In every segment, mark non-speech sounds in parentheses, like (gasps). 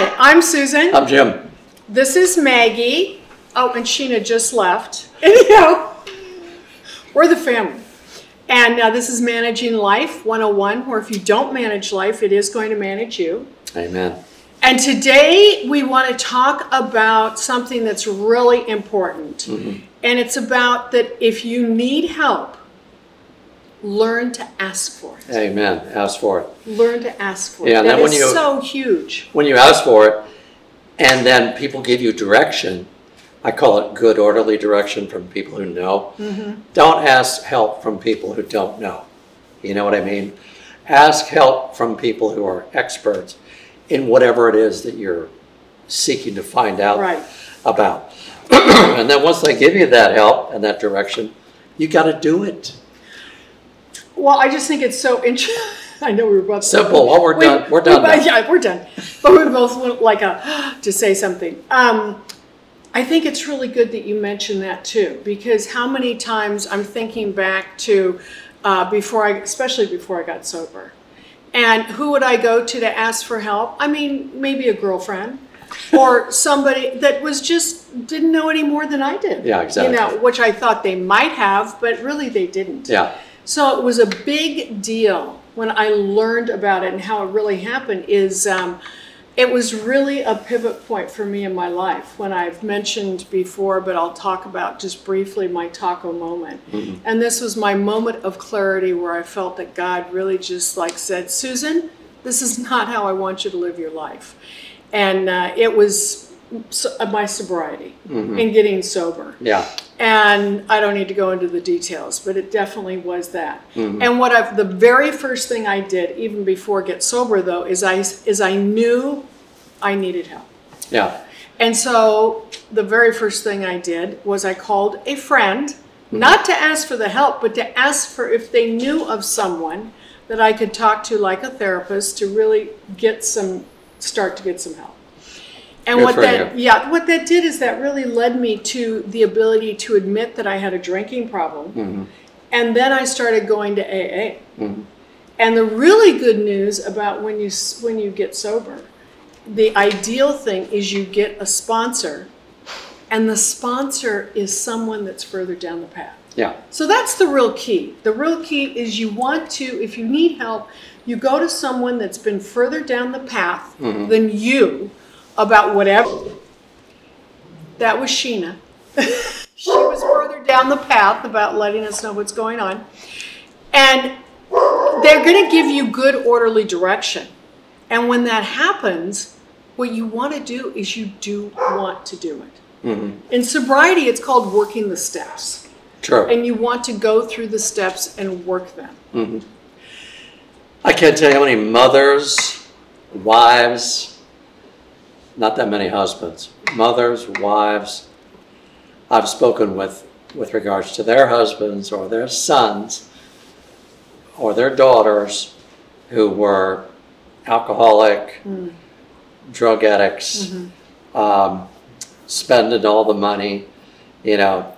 Hi, I'm Susan. I'm Jim. This is Maggie. Oh, and Sheena just left. (laughs) Anyhow, we're the family. And uh, this is Managing Life 101, where if you don't manage life, it is going to manage you. Amen. And today we want to talk about something that's really important. And it's about that if you need help, learn to ask for it. Amen. Ask for it. Learn to ask for Yeah, it. and That is you- so huge. When you ask for it, and then people give you direction, I call it good, orderly direction from people who know. Mm-hmm. Don't ask help from people who don't know. You know what I mean? Ask help from people who are experts in whatever it is that you're seeking to find out Right. about. (clears throat) and then once they give you that help and that direction, you got to do it. Well, I just think it's so interesting. (laughs) I know we were both Simple. Well, we're We- done. We're we done. both- now. (laughs) Yeah, we're done. But we both went like a (gasps) to say something. Um, I think it's really good that you mentioned that too, because how many times I'm thinking back to uh, before I, especially before I got sober, and who would I go to to ask for help? I mean, maybe a girlfriend. or somebody that was just didn't know any more than I did. Yeah, exactly. You know, which I thought they might have, but really they didn't. Yeah. So it was a big deal when I learned about it and how it really happened. Is um, it was really a pivot point for me in my life when I've mentioned before, but I'll talk about just briefly my taco moment. And this was my moment of clarity where I felt that God really just like said, Susan, this is not how I want you to live your life. And uh, it was my sobriety and getting sober. Yeah. And I don't need to go into the details, but it definitely was that. Mm-hmm. And what I've the very first thing I did, even before get sober though, is I is I knew I needed help. Yeah. And so the very first thing I did was I called a friend, mm-hmm. not to ask for the help, but to ask for if they knew of someone that I could talk to like a therapist to really get some start to get some help. And Good what for that you. yeah, what that did is that really led me to the ability to admit that I had a drinking problem. Mm-hmm. And then I started going to AA. And the really good news about when you when you get sober, the ideal thing is you get a sponsor, and the sponsor is someone that's further down the path. Yeah. So that's the real key. The real key is you want to, if you need help, you go to someone that's been further down the path than you about whatever. That was Sheena. (laughs) she was further down the path about letting us know what's going on. And they're going to give you good, orderly direction. And when that happens, what you want to do is you do want to do it. Mm-hmm. In sobriety, it's called working the steps. True. And you want to go through the steps and work them. Mm-hmm. I can't tell you how many mothers, wives, not that many husbands, mothers, wives, I've spoken with with regards to their husbands or their sons or their daughters who were alcoholic, drug addicts, um, spending all the money, you know.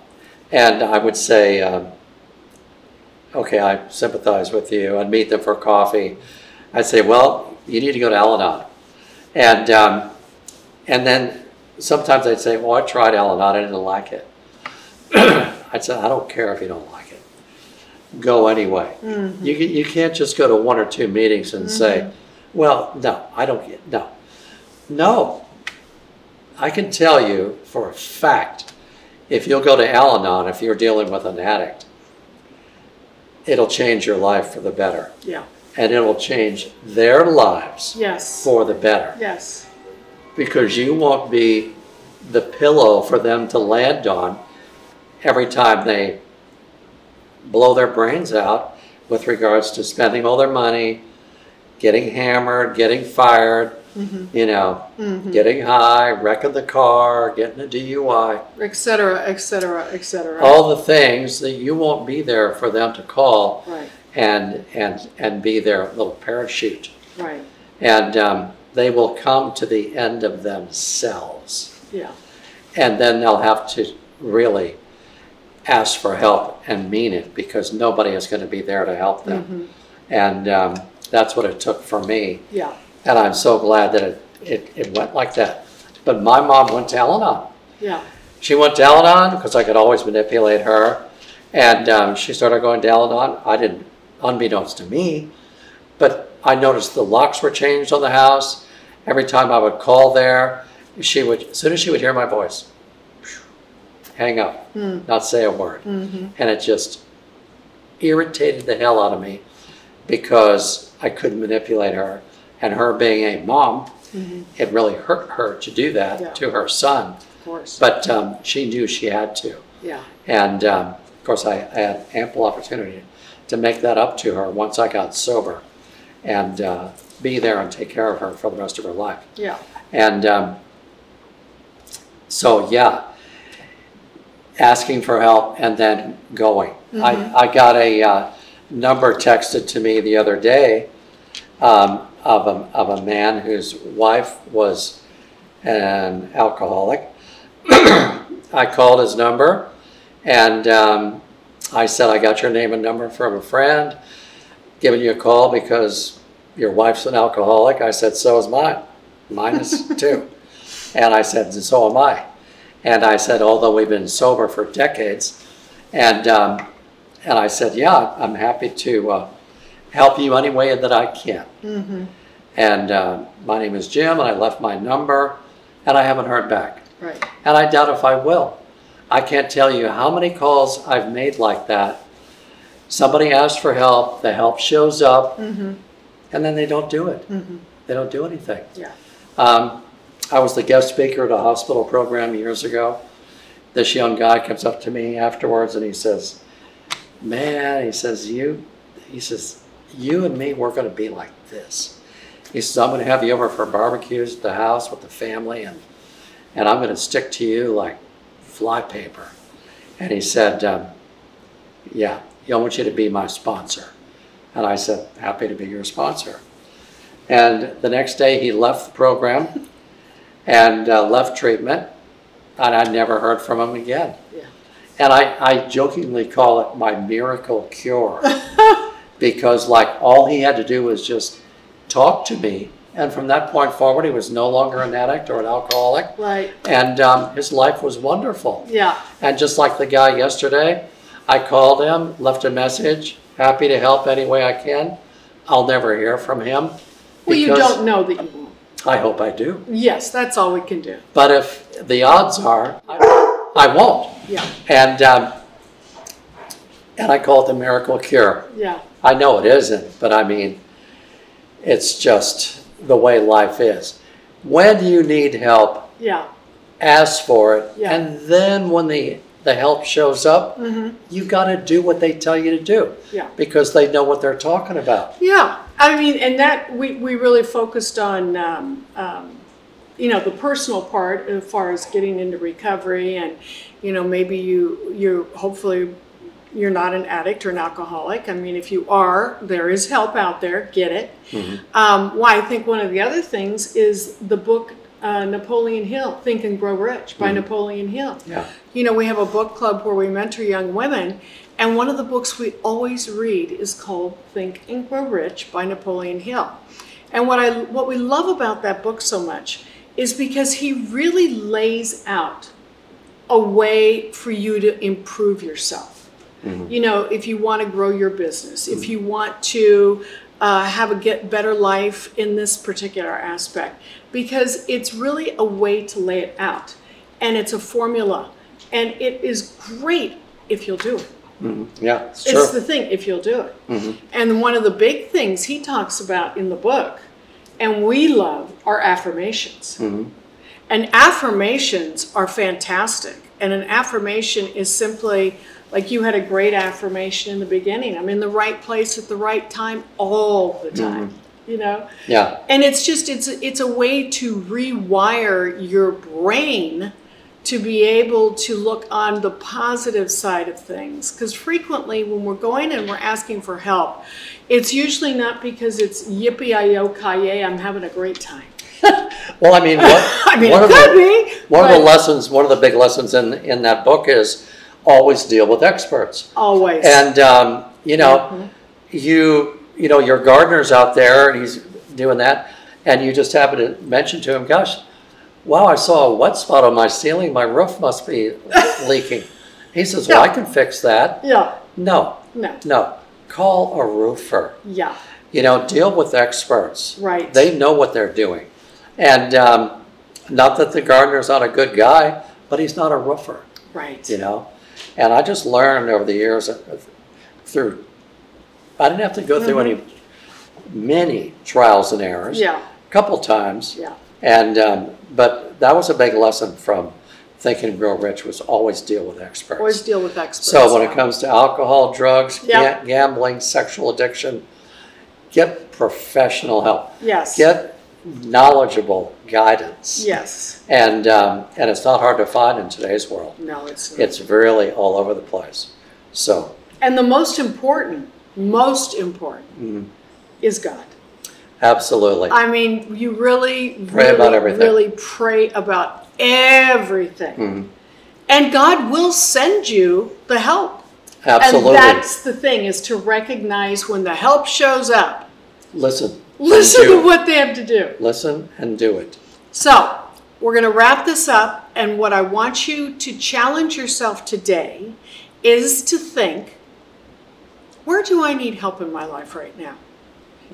And I would say, um, okay, I sympathize with you. I'd meet them for coffee. I'd say, well, you need to go to Al-Anon. And, um, and then sometimes I'd say, well, I tried Al-Anon, I didn't like it. (clears throat) I'd say, I don't care if you don't like it. Go anyway. Mm-hmm. You, can- you can't just go to one or two meetings and say, mm-hmm. well, no, I don't get, no. No. I can tell you for a fact, if you'll go to Al-Anon, if you're dealing with an addict, it'll change your life for the better. Yeah. And it'll change their lives Yes. for the better. Yes. Because you won't be the pillow for them to land on every time they blow their brains out with regards to spending all their money, getting hammered, getting fired, you know, getting high, wrecking the car, getting a DUI. Et cetera, et cetera, et cetera. all the things that you won't be there for them to call Right. and and and be their little parachute Right. and um, they will come to the end of themselves Yeah. and then they'll have to really ask for help and mean it because nobody is going to be there to help them and um, that's what it took for me Yeah. and i'm so glad that it, it, it went like that. But my mom went to Al-Anon. Yeah. She went to Al-Anon because I could always manipulate her. And um, she started going to Al-Anon. I didn't, unbeknownst to me, but I noticed the locks were changed on the house. Every time I would call there, she would, as soon as she would hear my voice, hang up, not say a word. And it just irritated the hell out of me because I couldn't manipulate her. And her being a mom, it really hurt her to do that Yeah. to her son. Of course. But um, she knew she had to. Yeah. And um, of course, I, I had ample opportunity to make that up to her once I got sober and uh, be there and take care of her for the rest of her life. Yeah. And um, so, yeah, asking for help and then going. I, I got a uh, number texted to me the other day um, of, a, of a man whose wife was an alcoholic. (clears throat) I called his number and um, I said, I got your name and number from a friend, giving you a call because your wife's an alcoholic. I said, so is mine. Mine is (laughs) too. And I said, and so am I. And I said, although we've been sober for decades, and um, and I said, yeah, I'm happy to uh, help you any way that I can. And uh, my name is Jim, and I left my number, and I haven't heard back. Right. And I doubt if I will. I can't tell you how many calls I've made like that. Somebody asks for help, the help shows up, and then they don't do it. They don't do anything. Yeah. Um, I was the guest speaker at a hospital program years ago. This young guy comes up to me afterwards and he says, Man, he says, you, he says, you and me, we're going to be like this. He says, I'm going to have you over for barbecues at the house with the family and, and I'm going to stick to you like flypaper. And he said, um, Yeah, I want you to be my sponsor. And I said, Happy to be your sponsor. And the next day he left the program and uh, left treatment, and I never heard from him again. Yeah. And I, I jokingly call it my miracle cure (laughs) because, like, all he had to do was just talk to me. And from that point forward, he was no longer an addict or an alcoholic, Right. and um, his life was wonderful. Yeah. And just like the guy yesterday, I called him, left a message, happy to help any way I can. I'll never hear from him. Well, you because don't know that you won't. I hope I do. Yes, that's all we can do. But if the odds are, I, I won't. Yeah. And um, and I call it the miracle cure. Yeah. I know it isn't, but I mean, it's just the way life is. When you need help, Yeah. ask for it, Yeah. and then when the the help shows up, Mm-hmm. you got to do what they tell you to do Yeah. because they know what they're talking about. Yeah, I mean, and that we, we really focused on, um, um, you know, the personal part as far as getting into recovery, and you know, maybe you you hopefully you're not an addict or an alcoholic. I mean, if you are, there is help out there. Get it. Um, why I think one of the other things is the book uh, Napoleon Hill, Think and Grow Rich by mm-hmm. Napoleon Hill. Yeah. You know, we have a book club where we mentor young women, and one of the books we always read is called Think and Grow Rich by Napoleon Hill. And what I what we love about that book so much is because he really lays out a way for you to improve yourself. Mm-hmm. You know, if you want to grow your business, if mm-hmm. you want to uh, have a get better life in this particular aspect, because it's really a way to lay it out, and it's a formula, and it is great if you'll do it. Mm-hmm. Yeah, it's It's the thing if you'll do it. Mm-hmm. And one of the big things he talks about in the book, and we love, are affirmations. Mm-hmm. And affirmations are fantastic. And an affirmation is simply like you had a great affirmation in the beginning. I'm in the right place at the right time all the mm-hmm. time. You know? yeah. And it's just it's it's a way to rewire your brain to be able to look on the positive side of things because frequently when we're going and we're asking for help it's usually not because it's yippee yo ki I'm having a great time. (laughs) Well, I mean, what, (laughs) I mean, one it of the- could be. One of the lessons, one of the big lessons in, in that book is always deal with experts. always. And, um, you know, you, you know, your gardener's out there and he's doing that. and you just happen to mention to him, gosh, wow, I saw a wet spot on my ceiling, my roof must be (laughs) leaking. He says, well, I can fix that. Yeah, No, no, no, call a roofer. yeah, You know, deal with experts. right. They know what they're doing. And um, not that the gardener's not a good guy, but he's not a roofer, Right. you know? And I just learned over the years uh, through, I didn't have to go through any, many trials and errors. Yeah, A Couple times. yeah, And, um, but that was a big lesson from Think and Grow Rich was always deal with experts. always deal with experts. So when it comes to alcohol, drugs, Yeah. ga- gambling, sexual addiction, get professional help. Yes, Get knowledgeable guidance. yes. And, um, and it's not hard to find in today's world. No, it's not. It's really all over the place. So, And the most important, most important mm, is God. absolutely. I mean, you really, Pray really, about everything. really pray about everything. Mhm. And God will send you the help. Absolutely. And that's the thing is to recognize when the help shows up, Listen. Listen to what they have to do. Listen and do it. So, we're going to wrap this up. And what I want you to challenge yourself today is to think where do I need help in my life right now?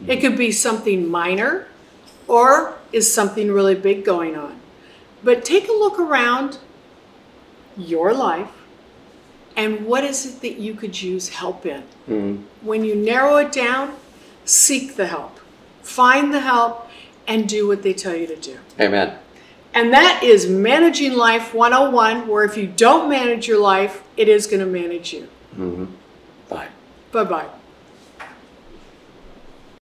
It could be something minor or is something really big going on. But take a look around your life and what is it that you could use help in? Mm, When you narrow it down, seek the help, find the help, and do what they tell you to do. Amen. And that is Managing Life 101, where if you don't manage your life, it is going to manage you. hmm Bye. Bye bye.